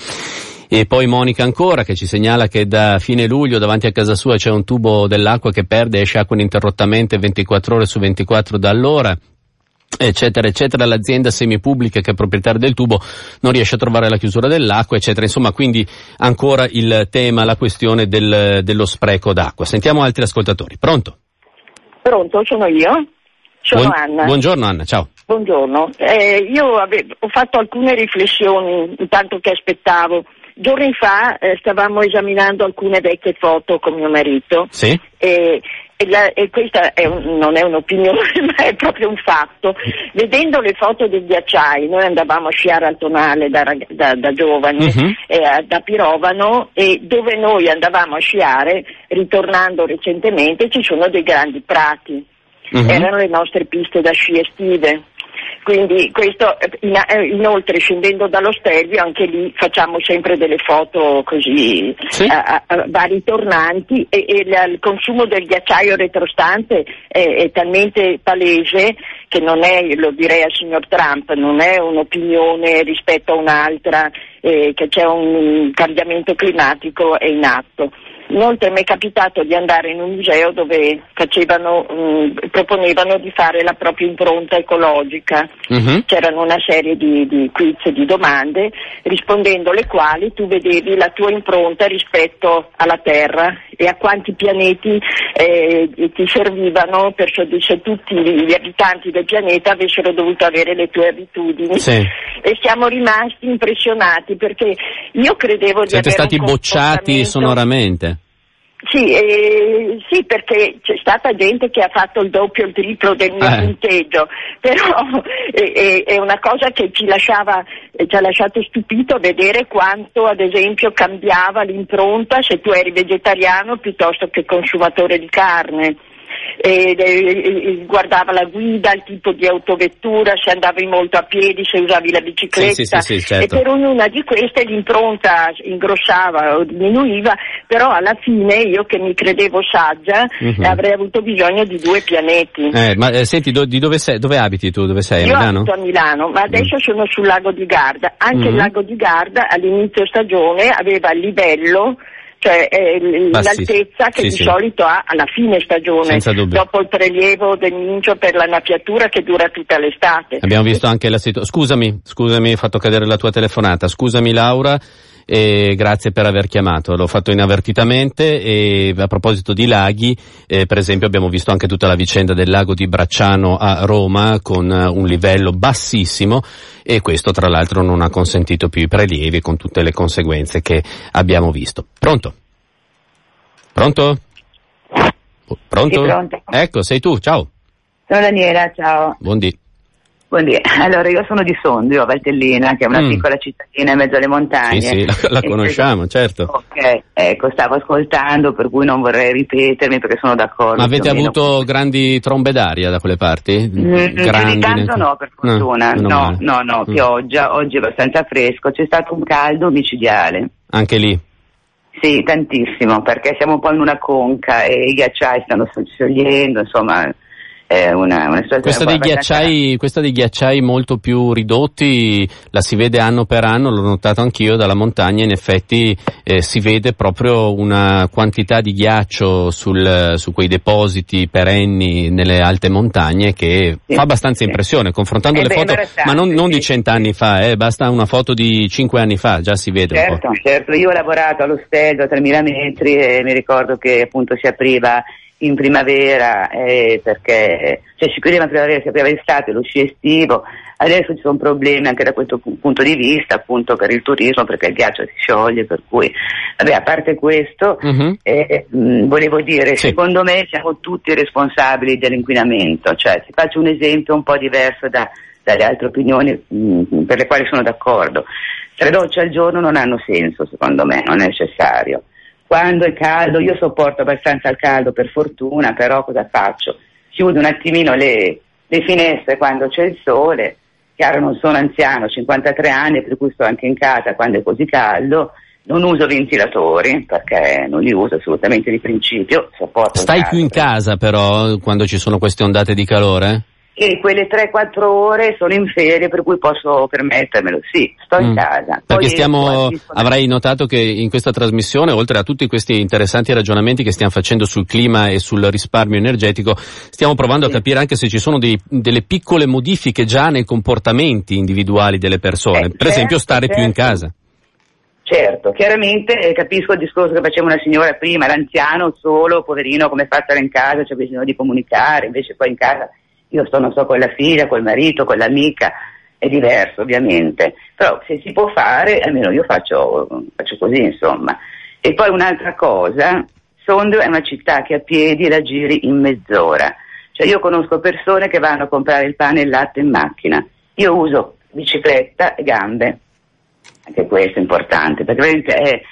E poi Monica ancora che ci segnala che da fine luglio davanti a casa sua c'è un tubo dell'acqua che perde e esce acqua ininterrottamente 24 ore su 24 da allora eccetera eccetera. L'azienda semipubblica che è proprietaria del tubo non riesce a trovare la chiusura dell'acqua eccetera. Insomma quindi ancora il tema la questione del, dello spreco d'acqua. Sentiamo altri ascoltatori. Pronto? pronto sono io? Sono Buon, Anna. buongiorno Anna ciao. Buongiorno. Eh, io avevo, ho fatto alcune riflessioni intanto che aspettavo. Giorni fa eh, stavamo esaminando alcune vecchie foto con mio marito. Sì? e, la, e questa è un, non è un'opinione ma è proprio un fatto. Vedendo le foto dei ghiacciai, noi andavamo a sciare al Tonale da, da, da giovani, uh-huh. eh, da Pirovano e dove noi andavamo a sciare, ritornando recentemente, ci sono dei grandi prati. Uh-huh. Erano le nostre piste da sci estive. Quindi questo, eh, inoltre scendendo dallo Stelvio anche lì facciamo sempre delle foto così sì. a, a, vari tornanti e, e il consumo del ghiacciaio retrostante è, è, talmente palese che non è, lo direi al signor Trump, non è un'opinione rispetto a un'altra, eh, che c'è un cambiamento climatico è in atto. Inoltre mi è capitato di andare in un museo dove facevano, mh, mm, proponevano di fare la propria impronta ecologica. Uh-huh. C'erano una serie di, di quiz e di domande, rispondendo alle quali tu vedevi la tua impronta rispetto alla Terra e a quanti pianeti eh, ti servivano per se tutti gli abitanti del pianeta avessero dovuto avere le tue abitudini. Sì. E siamo rimasti impressionati perché io credevo di Siete stati bocciati sonoramente. Sì, eh, sì, perché c'è stata gente che ha fatto il doppio, il triplo del mio eh. punteggio, però eh, è una cosa che ci, lasciava, ci ha lasciato stupito vedere quanto ad esempio cambiava l'impronta se tu eri vegetariano piuttosto che consumatore di carne eh, eh, guardava la guida, il tipo di autovettura, se andavi molto a piedi, se usavi la bicicletta sì, sì, sì, certo. e per ognuna di queste l'impronta ingrossava o diminuiva, però alla fine io che mi credevo saggia uh-huh. avrei avuto bisogno di due pianeti. Eh, ma eh, senti, do, di dove, sei, dove abiti tu? Dove sei? Io abito a Milano, ma adesso uh sono sul lago di Garda. Anche uh-huh. il lago di Garda all'inizio stagione aveva il livello cioè eh, l'altezza che sì, di sì. solito ha alla fine stagione, dopo il prelievo del mincio per la nappiatura che dura tutta l'estate. Abbiamo visto anche la situazione. Scusami, scusami, ho fatto cadere la tua telefonata. Scusami Laura. E grazie per aver chiamato, l'ho fatto inavvertitamente e a proposito di laghi, eh, per esempio abbiamo visto anche tutta la vicenda del lago di Bracciano a Roma con un livello bassissimo e questo tra l'altro non ha consentito più i prelievi con tutte le conseguenze che abbiamo visto. Pronto? Pronto? Pronto? Sì, pronto? Ecco, sei tu, ciao. Sono Daniela, ciao. Buondì. Buondì. Allora, io sono di Sondio, a Valtellina, che è una mm. piccola cittadina in mezzo alle montagne. Sì, sì, la, la conosciamo, certo. Ok, ecco, stavo ascoltando, per cui non vorrei ripetermi perché sono d'accordo. Ma avete avuto grandi trombe d'aria da quelle parti? Mm, grandi, tanto no, per fortuna. No, no, no, no, mm. pioggia, oggi è abbastanza fresco, c'è stato un caldo micidiale. Anche lì? Sì, tantissimo, perché siamo un po' in una conca e i ghiacciai stanno sciogliendo, insomma, una, una questa, dei ghiacciai, questa dei ghiacciai molto più ridotti la si vede anno per anno, l'ho notato anch'io dalla montagna, in effetti eh, si vede proprio una quantità di ghiaccio sul, su quei depositi perenni nelle alte montagne che sì, fa abbastanza sì. impressione, confrontando eh le foto, ma non, non sì. di cent'anni fa, eh, basta una foto di cinque anni fa, già si vede certo, Certo, io ho lavorato allo Stelvio a 3000 metri e mi ricordo che appunto si apriva in primavera eh, perché cioè, si chiudeva in primavera, si apriva l'estate, lo sci estivo, adesso ci sono problemi anche da questo punto di vista appunto per il turismo perché il ghiaccio si scioglie per cui vabbè a parte questo uh-huh. eh, mh, volevo dire sì. secondo me siamo tutti responsabili dell'inquinamento cioè ti faccio un esempio un po' diverso da, dalle altre opinioni mh, mm, per le quali sono d'accordo. Tre docce al giorno non hanno senso, secondo me, non è necessario. Quando è caldo, io sopporto abbastanza il caldo per fortuna, però cosa faccio? Chiudo un attimino le, le finestre quando c'è il sole, chiaro non sono anziano, 53 anni, per cui sto anche in casa quando è così caldo, non uso ventilatori perché non li uso assolutamente di principio. Stai più in casa però quando ci sono queste ondate di calore? E quelle 3-4 ore sono in ferie per cui posso permettermelo, sì, sto in mm. casa. Perché stiamo, avrai notato che in questa trasmissione, oltre a tutti questi interessanti ragionamenti che stiamo facendo sul clima e sul risparmio energetico, stiamo provando sì. a capire anche se ci sono dei, delle piccole modifiche già nei comportamenti individuali delle persone, eh, per certo, esempio stare certo. più in certo. casa. Certo, chiaramente eh, capisco il discorso che faceva una signora prima, l'anziano solo, poverino, come fa a stare in casa, c'è bisogno di comunicare, invece poi in casa io sto, non so, con la figlia, col marito, con l'amica, è diverso ovviamente, però se si può fare, almeno io faccio, faccio così insomma. E poi un'altra cosa, Sondrio è una città che a piedi la giri in mezz'ora, cioè io conosco persone che vanno a comprare il pane e il latte in macchina, io uso bicicletta e gambe anche questo è importante, perché veramente è,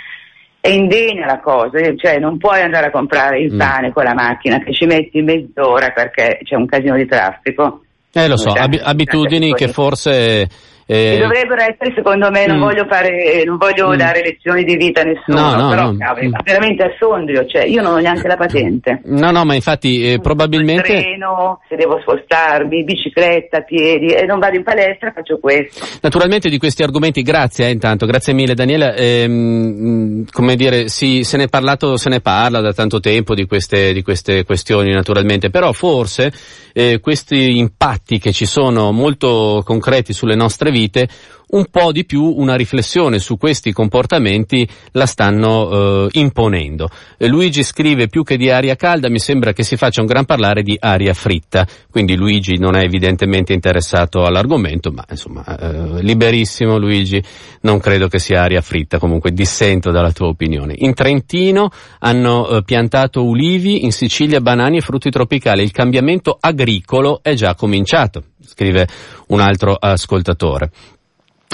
è indegna la cosa, cioè non puoi andare a comprare il mm. pane con la macchina che ci metti mezz'ora perché c'è un casino di traffico. Eh lo so, ab- abitudini che forse eh, dovrebbero essere, secondo me, non mm. voglio, fare, non voglio mm. dare lezioni di vita a nessuno, no, no, però no. Cavolo, mm. veramente a Sondrio, cioè io non ho neanche la patente. No, no, ma infatti eh, probabilmente... Treno, se devo spostarmi, bicicletta, piedi, e non vado in palestra, faccio questo. Naturalmente di questi argomenti, grazie eh, intanto, grazie mille Daniela. Ehm, come dire, sì, se ne è parlato, se ne parla da tanto tempo di queste, di queste questioni naturalmente, però forse eh, questi impatti che ci sono molto concreti sulle nostre vite un po' di più una riflessione su questi comportamenti la stanno eh, imponendo. E Luigi scrive più che di aria calda mi sembra che si faccia un gran parlare di aria fritta, quindi Luigi non è evidentemente interessato all'argomento, ma insomma eh, liberissimo Luigi, non credo che sia aria fritta, comunque dissento dalla tua opinione. In Trentino hanno eh, piantato ulivi, in Sicilia banani e frutti tropicali, il cambiamento agricolo è già cominciato, scrive un altro ascoltatore.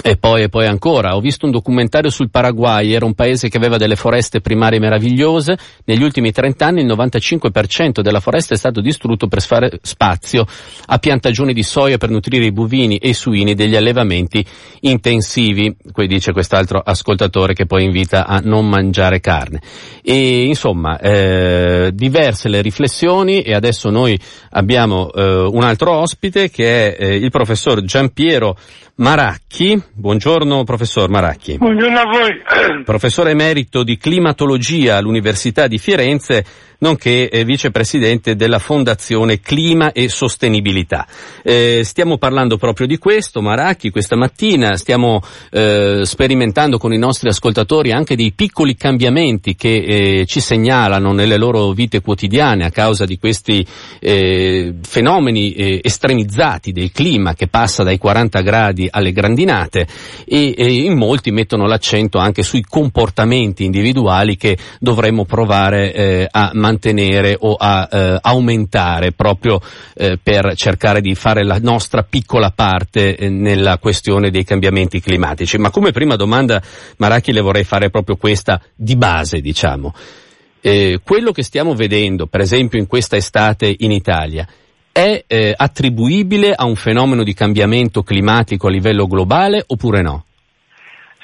E poi, e poi ancora, ho visto un documentario sul Paraguay, era un paese che aveva delle foreste primarie meravigliose, negli ultimi 30 anni il 95% della foresta è stato distrutto per fare spazio a piantagioni di soia per nutrire i bovini e i suini degli allevamenti intensivi, qui dice quest'altro ascoltatore che poi invita a non mangiare carne. E insomma, eh, diverse le riflessioni e adesso noi abbiamo eh, un altro ospite che è eh, il professor Giampiero Maracchi. Buongiorno professor Maracchi. Buongiorno a voi. Professore emerito di climatologia all'Università di Firenze, nonché eh, vicepresidente della Fondazione Clima e Sostenibilità. Eh, stiamo parlando proprio di questo, Maracchi, questa mattina, stiamo eh, sperimentando con i nostri ascoltatori anche dei piccoli cambiamenti che eh, ci segnalano nelle loro vite quotidiane a causa di questi eh, fenomeni eh, estremizzati del clima che passa dai 40 gradi alle grandinate e, e in molti mettono l'accento anche sui comportamenti individuali che dovremmo provare a mantenere mantenere o a eh, aumentare proprio eh, per cercare di fare la nostra piccola parte eh, nella questione dei cambiamenti climatici. Ma come prima domanda, Maracchi, le vorrei fare proprio questa di base, diciamo. Eh, quello che stiamo vedendo, per esempio, in questa estate in Italia, è eh, attribuibile a un fenomeno di cambiamento climatico a livello globale oppure no?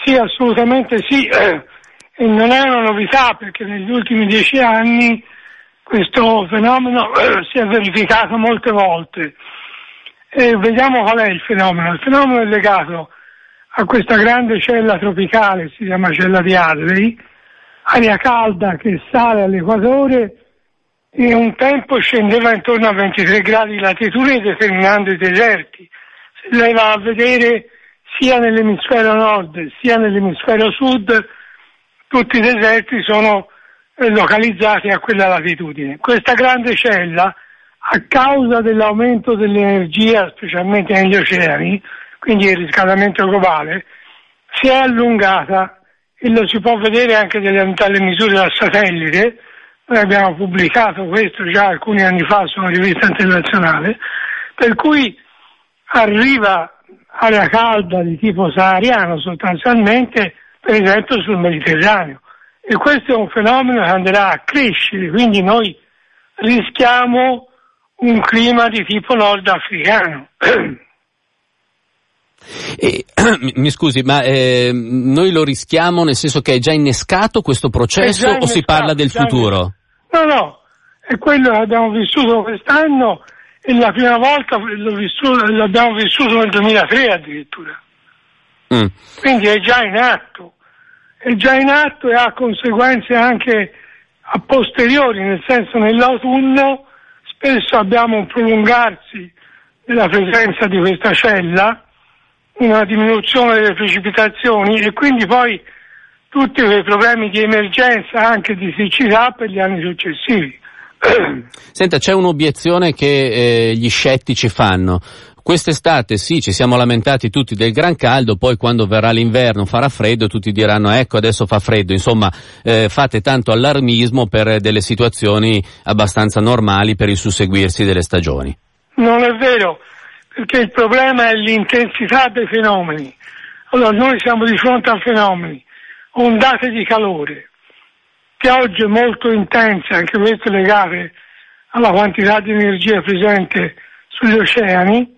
Sì, assolutamente sì. Eh, e non è una novità perché negli ultimi dieci anni questo fenomeno si è verificato molte volte. E vediamo qual è il fenomeno. Il fenomeno è legato a questa grande cella tropicale, si chiama cella di Hadley, aria calda che sale all'equatore e un tempo scendeva intorno a 23 gradi di latitudine determinando i deserti. Se lei va a vedere sia nell'emisfero nord sia nell'emisfero sud, tutti i deserti sono localizzati a quella latitudine. Questa grande cella, a causa dell'aumento dell'energia, specialmente negli oceani, quindi il riscaldamento globale, si è allungata e lo si può vedere anche dalle misure da satellite. Noi abbiamo pubblicato questo già alcuni anni fa su una rivista internazionale, per cui arriva aria calda di tipo sahariano sostanzialmente, per esempio sul Mediterraneo. E questo è un fenomeno che andrà a crescere, quindi noi rischiamo un clima di tipo nordafricano. E, mi scusi, ma eh, noi lo rischiamo nel senso che è già innescato questo processo innescato, o si parla del futuro? No, no, è quello che abbiamo vissuto quest'anno e la prima volta vissuto, l'abbiamo vissuto nel 2003 addirittura. Mm. Quindi è già in atto, è già in atto e ha conseguenze anche a posteriori, nel senso nell'autunno spesso abbiamo un prolungarsi della presenza di questa cella, una diminuzione delle precipitazioni e quindi poi tutti quei problemi di emergenza anche di siccità per gli anni successivi. Senta, c'è un'obiezione che eh, gli scettici fanno. Quest'estate sì, ci siamo lamentati tutti del gran caldo, poi quando verrà l'inverno farà freddo, tutti diranno ecco adesso fa freddo, insomma eh, fate tanto allarmismo per delle situazioni abbastanza normali per il susseguirsi delle stagioni. Non è vero, perché il problema è l'intensità dei fenomeni. Allora noi siamo di fronte a fenomeni, ondate di calore, è molto intensa, anche queste legate alla quantità di energia presente sugli oceani,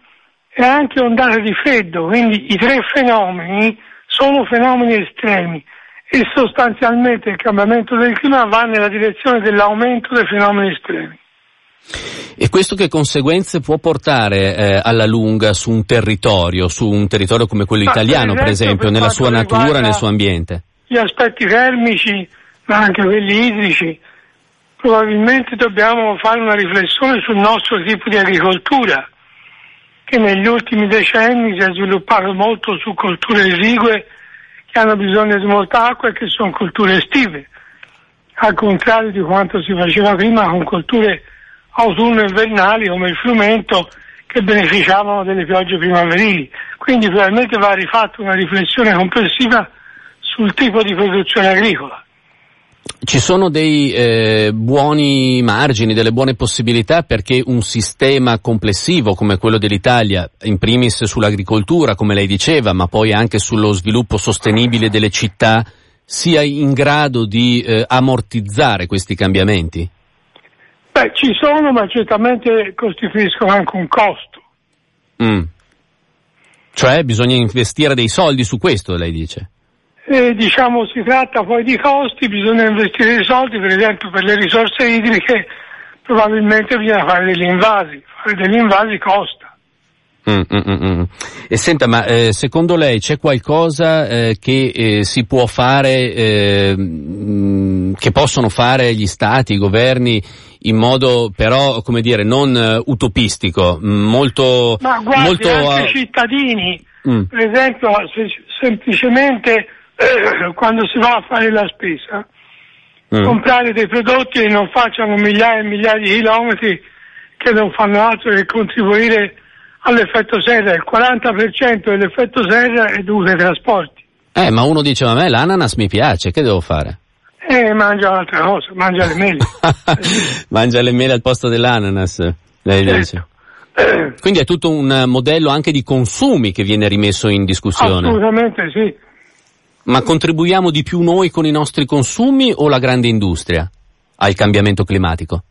e anche ondate di freddo, quindi i tre fenomeni sono fenomeni estremi e sostanzialmente il cambiamento del clima va nella direzione dell'aumento dei fenomeni estremi. E questo che conseguenze può portare eh, alla lunga su un territorio, su un territorio come quello ma italiano per esempio, per esempio per nella sua natura, nel suo ambiente? Gli aspetti termici, ma anche quelli idrici, probabilmente dobbiamo fare una riflessione sul nostro tipo di agricoltura che negli ultimi decenni si è sviluppato molto su colture esigue che hanno bisogno di molta acqua e che sono colture estive, al contrario di quanto si faceva prima con colture autunno-invernali come il frumento che beneficiavano delle piogge primaverili. Quindi probabilmente va rifatta una riflessione complessiva sul tipo di produzione agricola. Ci sono dei eh, buoni margini, delle buone possibilità perché un sistema complessivo come quello dell'Italia, in primis sull'agricoltura, come lei diceva, ma poi anche sullo sviluppo sostenibile delle città, sia in grado di eh, ammortizzare questi cambiamenti? Beh, ci sono, ma certamente costituiscono anche un costo. Mm. Cioè bisogna investire dei soldi su questo, lei dice? Eh, diciamo si tratta poi di costi, bisogna investire i soldi, per esempio per le risorse idriche probabilmente bisogna fare degli invasi, fare degli invasi costa. Mm, mm, mm. mm. E senta, ma eh, secondo lei c'è qualcosa eh, che eh, si può fare, eh, mm, che possono fare gli stati, i governi, in modo però, come dire, non uh, utopistico, molto... Ma guardi, molto, anche i cittadini, per esempio, se, semplicemente eh, quando si va a fare la spesa, mm. comprare dei prodotti che non facciano migliaia e migliaia di chilometri che non fanno altro che contribuire all'effetto serra. Il 40% dell'effetto serra è dovuto ai trasporti. Eh, ma uno dice, a me l'ananas mi piace, che devo fare? Eh, mangia un'altra cosa, mangia le mele. mangia le mele al posto dell'ananas, lei certo. dice. Quindi è tutto un modello anche di consumi che viene rimesso in discussione. Assolutamente sì. Ma contribuiamo di più noi con i nostri consumi o la grande industria al cambiamento climatico?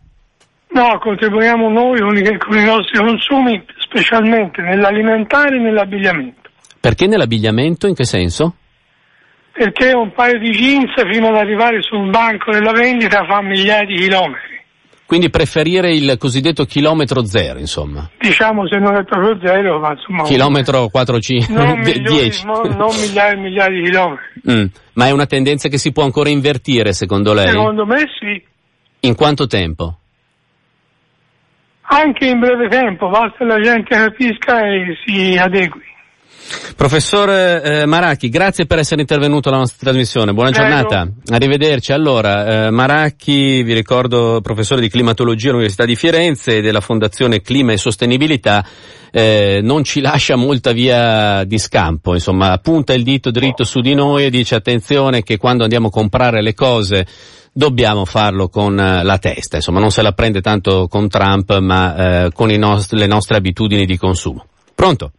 No, contribuiamo noi con i nostri consumi, specialmente nell'alimentare e nell'abbigliamento. Perché nell'abbigliamento? In che senso? Perché un paio di jeans fino ad arrivare sul banco della vendita fa migliaia di chilometri. Quindi preferire il cosiddetto chilometro zero, insomma. Diciamo se non è proprio zero, ma insomma... Chilometro 4, 5, non 10. Non, non migliaia e migliaia di chilometri. Mm. Ma è una tendenza che si può ancora invertire, secondo lei? Secondo me sì. In quanto tempo? Anche in breve tempo, basta che la gente capisca e si adegui. Professor eh, Maracchi, grazie per essere intervenuto alla nostra trasmissione. Buona Prego. giornata. Arrivederci. Allora, eh, Maracchi, vi ricordo, professore di climatologia all'Università di Firenze e della Fondazione Clima e Sostenibilità, eh, non ci lascia molta via di scampo, insomma, punta il dito dritto su di noi e dice attenzione che quando andiamo a comprare le cose dobbiamo farlo con eh, la testa, insomma, non se la prende tanto con Trump, ma eh, con nost- le nostre abitudini di consumo. Pronto?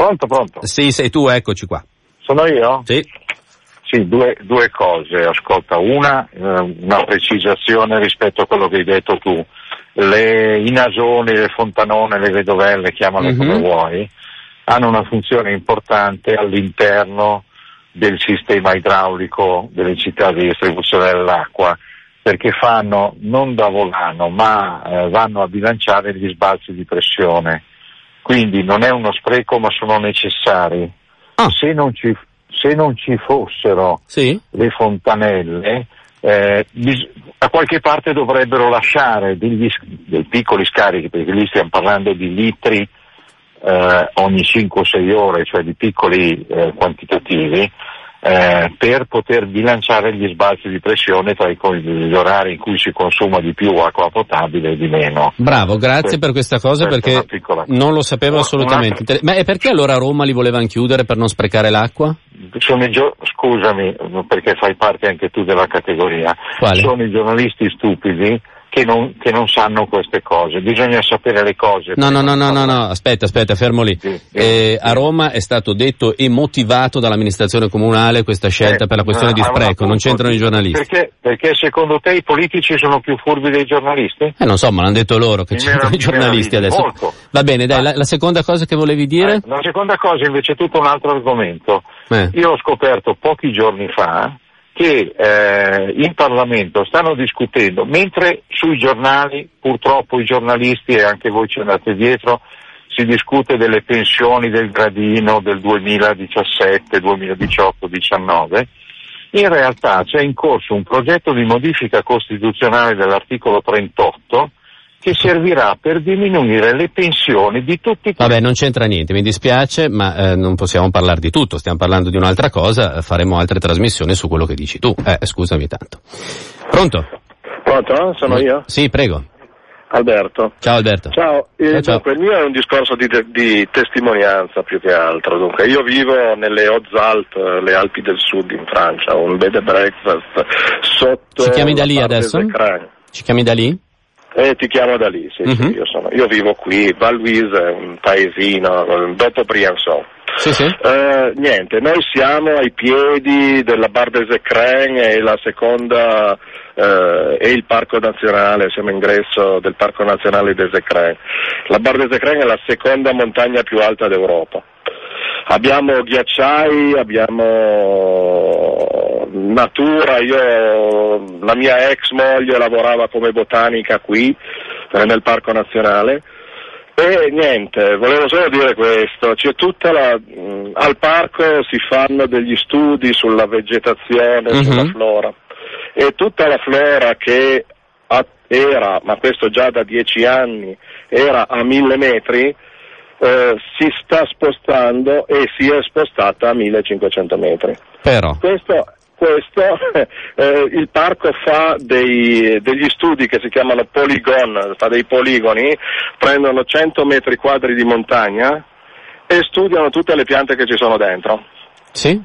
Pronto, pronto. Sì, sei tu, eccoci qua. Sono io? Sì. Sì, due, due cose. Ascolta, una, eh, una precisazione rispetto a quello che hai detto tu. Le, I nasoni, le fontanone, le vedovelle, chiamale Mhm. come vuoi, hanno una funzione importante all'interno del sistema idraulico delle città di distribuzione dell'acqua perché fanno non da volano ma eh, vanno a bilanciare gli sbalzi di pressione. Quindi non è uno spreco ma sono necessari. Ah. Se, non ci, se non ci fossero Sì? le fontanelle, eh, a qualche parte dovrebbero lasciare degli, dei piccoli scarichi, perché lì stiamo parlando di litri eh, ogni 5 o 6 ore, cioè di piccoli eh, quantitativi, eh, per poter bilanciare gli sbalzi di pressione tra i, gli orari in cui si consuma di più acqua potabile e di meno. Bravo, grazie Questo- per questa cosa perché una piccola non lo sapevo Una- assolutamente. un'altra- Ma e perché allora a Roma li volevano chiudere per non sprecare l'acqua? Gio- scusami, perché fai parte anche tu della categoria. Quale? Sono i giornalisti stupidi che non, che non sanno queste cose. Bisogna sapere le cose. No, no, no, no, no, no, aspetta, aspetta, fermo lì. Sì, sì, Eh, sì. a Roma è stato detto e motivato dall'amministrazione comunale questa scelta Eh, per la questione di ah, spreco, non appunto, c'entrano i giornalisti. Perché, perché secondo te i politici sono più furbi dei giornalisti? Eh, non so, ma l'hanno detto loro che Mi c'entrano i giornalisti adesso. molto. Va bene, dai, Ah. la, la seconda cosa che volevi dire? Eh, la seconda cosa invece è tutto un altro argomento. Eh. Io ho scoperto pochi giorni fa che eh, in Parlamento stanno discutendo, mentre sui giornali, purtroppo i giornalisti e anche voi ci andate dietro, si discute delle pensioni del gradino del 2017, 2018, 2019, in realtà c'è in corso un progetto di modifica costituzionale dell'articolo 38 che servirà per diminuire le pensioni di tutti Vabbè, non c'entra niente, mi dispiace, ma eh, non possiamo parlare di tutto, stiamo parlando di un'altra cosa, eh, faremo altre trasmissioni su quello che dici tu. Eh, scusami tanto. Pronto? Pronto? Sono io? Sì, prego. Alberto. Ciao Alberto. Ciao, Eh, Ciao, ciao. dunque il mio è un discorso di, di testimonianza più che altro. Dunque, io vivo nelle Hautes-Alpes, eh, le Alpi del Sud in Francia, un bed and breakfast sotto. Ci chiami da lì adesso? Ci chiami da lì? Eh, ti chiamo da lì, sì, sì, Mhm. io, sono- io vivo qui, Val Louise è un paesino, dopo Briançon. Sì, sì. Eh, niente, noi siamo ai piedi della Bar des Écrins e la seconda eh, e il Parco Nazionale, siamo ingresso del Parco Nazionale des Écrins. La Bar des Écrins è la seconda montagna più alta d'Europa. Abbiamo ghiacciai, abbiamo natura, io, la mia ex moglie lavorava come botanica qui, eh, nel Parco Nazionale. E niente, volevo solo dire questo, c'è tutta la, al parco si fanno degli studi sulla vegetazione, Mhm. sulla flora e tutta la flora che era, ma questo già da dieci anni, era a mille metri, eh, si sta spostando e si è spostata a 1500 metri. Però. Questo, questo eh, il parco fa dei- degli studi che si chiamano polygon, fa dei poligoni, prendono 100 metri quadri di montagna e studiano tutte le piante che ci sono dentro. Sì?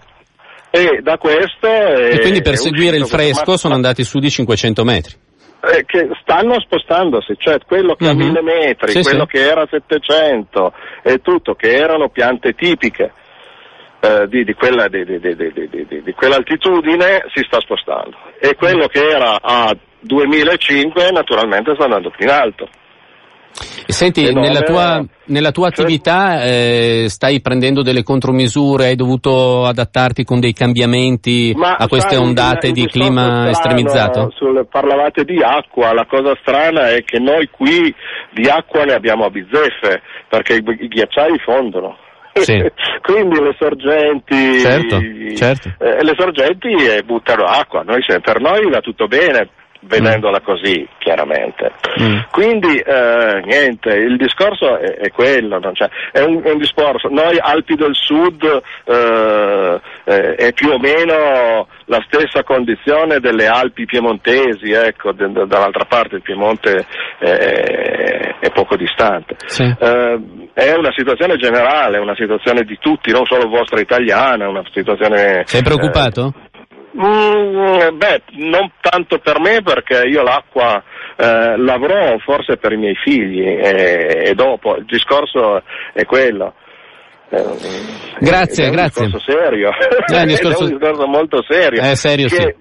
E da questo... E quindi per è seguire il questo- fresco sono andati su di 500 metri. Eh, che stanno spostandosi, cioè quello che a Mhm. 1000 metri, Sì, quello sì. che era a 700 e tutto, che erano piante tipiche eh, di, di quella- di- di- di- di- di- di- di quell'altitudine, si sta spostando. E quello che era a 2005 naturalmente sta andando più in alto. E Senti, Eh no, nella, eh, tua, nella tua cioè- attività eh, stai prendendo delle contromisure, hai dovuto adattarti con dei cambiamenti Ma a queste sai, ondate il- di il discorso clima strano estremizzato? sul- parlavate di acqua, la cosa strana è che noi qui di acqua ne abbiamo a bizzeffe, perché i, i ghiacciai fondono. Sì. Quindi le sorgenti, Certo, certo. eh, le sorgenti eh, buttano acqua, Noi per noi va tutto bene, vedendola così chiaramente. Mm. Quindi eh, niente, il discorso è, è quello, non c'è- è, un, è un discorso. Noi Alpi del Sud eh, eh, è più o meno la stessa condizione delle Alpi piemontesi, ecco, de- de- dall'altra parte il Piemonte è, è poco distante. Sì. Eh, è una situazione generale, una situazione di tutti, non solo vostra italiana, una situazione... Sei preoccupato? Mm, beh, non tanto per me perché io l'acqua eh, l'avrò forse per i miei figli e, e dopo, il discorso è quello. grazie, è grazie. un discorso serio, è un discorso, è un discorso molto serio. È serio, che, sì.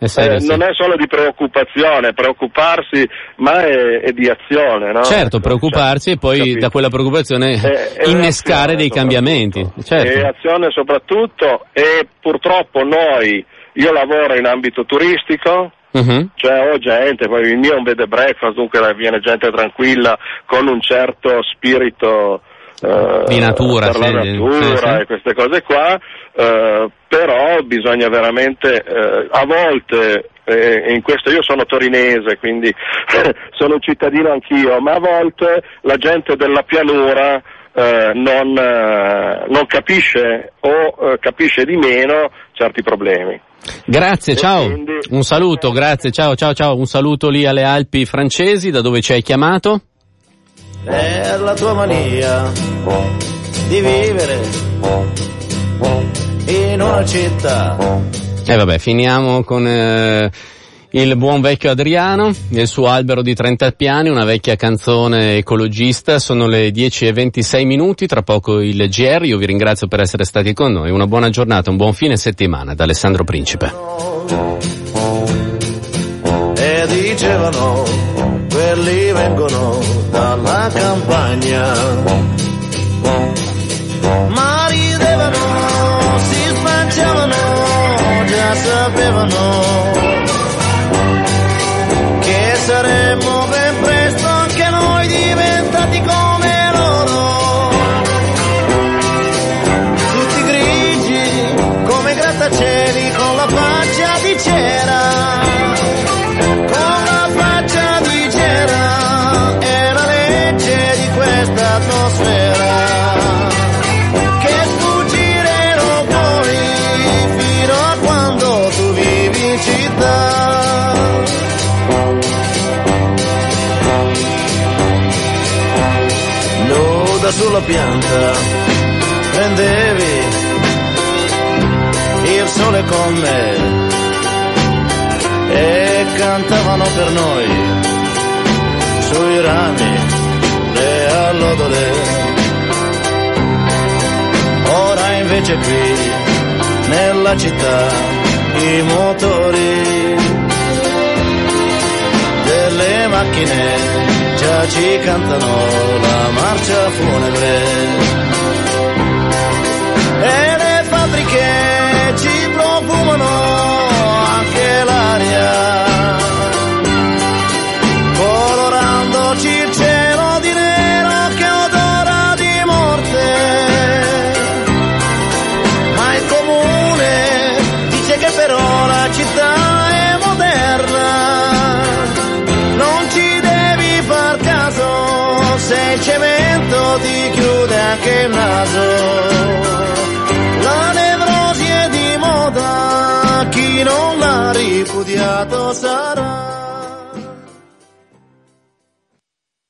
È serio, eh, sì. Non è solo di preoccupazione, preoccuparsi, ma è, è di azione, no? Certo, preoccuparsi e poi capito. da quella preoccupazione È- innescare dei cambiamenti. E Certo. azione soprattutto e purtroppo noi, io lavoro in ambito turistico, Mhm. cioè ho gente, poi il mio è un bed and breakfast, dunque viene gente tranquilla con un certo spirito eh, Di natura, per la sì, di- natura sì, sì. e queste cose qua, eh, però bisogna veramente eh, a volte eh, in questo io sono torinese, quindi sono un cittadino anch'io, ma a volte la gente della pianura eh, non, eh, non capisce o eh, capisce di meno certi problemi. Grazie, E ciao. quindi- Un saluto, grazie, ciao, ciao, ciao. Un saluto lì alle Alpi francesi, da dove ci hai chiamato? È la tua mania di vivere in una città. E vabbè, finiamo con eh, il buon vecchio Adriano il suo albero di 30 piani, una vecchia canzone ecologista. Sono le 10 e 26 minuti, tra poco il GR. Io vi ringrazio per essere stati con noi. Una buona giornata, un buon fine settimana da Alessandro Principe. E dicevano, quelli vengono dalla campagna. Ma ridevano, si spacciavano, già sapevano che cantavano per noi sui rami le allodole. Ora invece qui nella città i motori delle macchine già ci cantano la marcia funebre e le fabbriche anche naso. La nevrosi è di moda, chi non l'ha ripudiato sarà.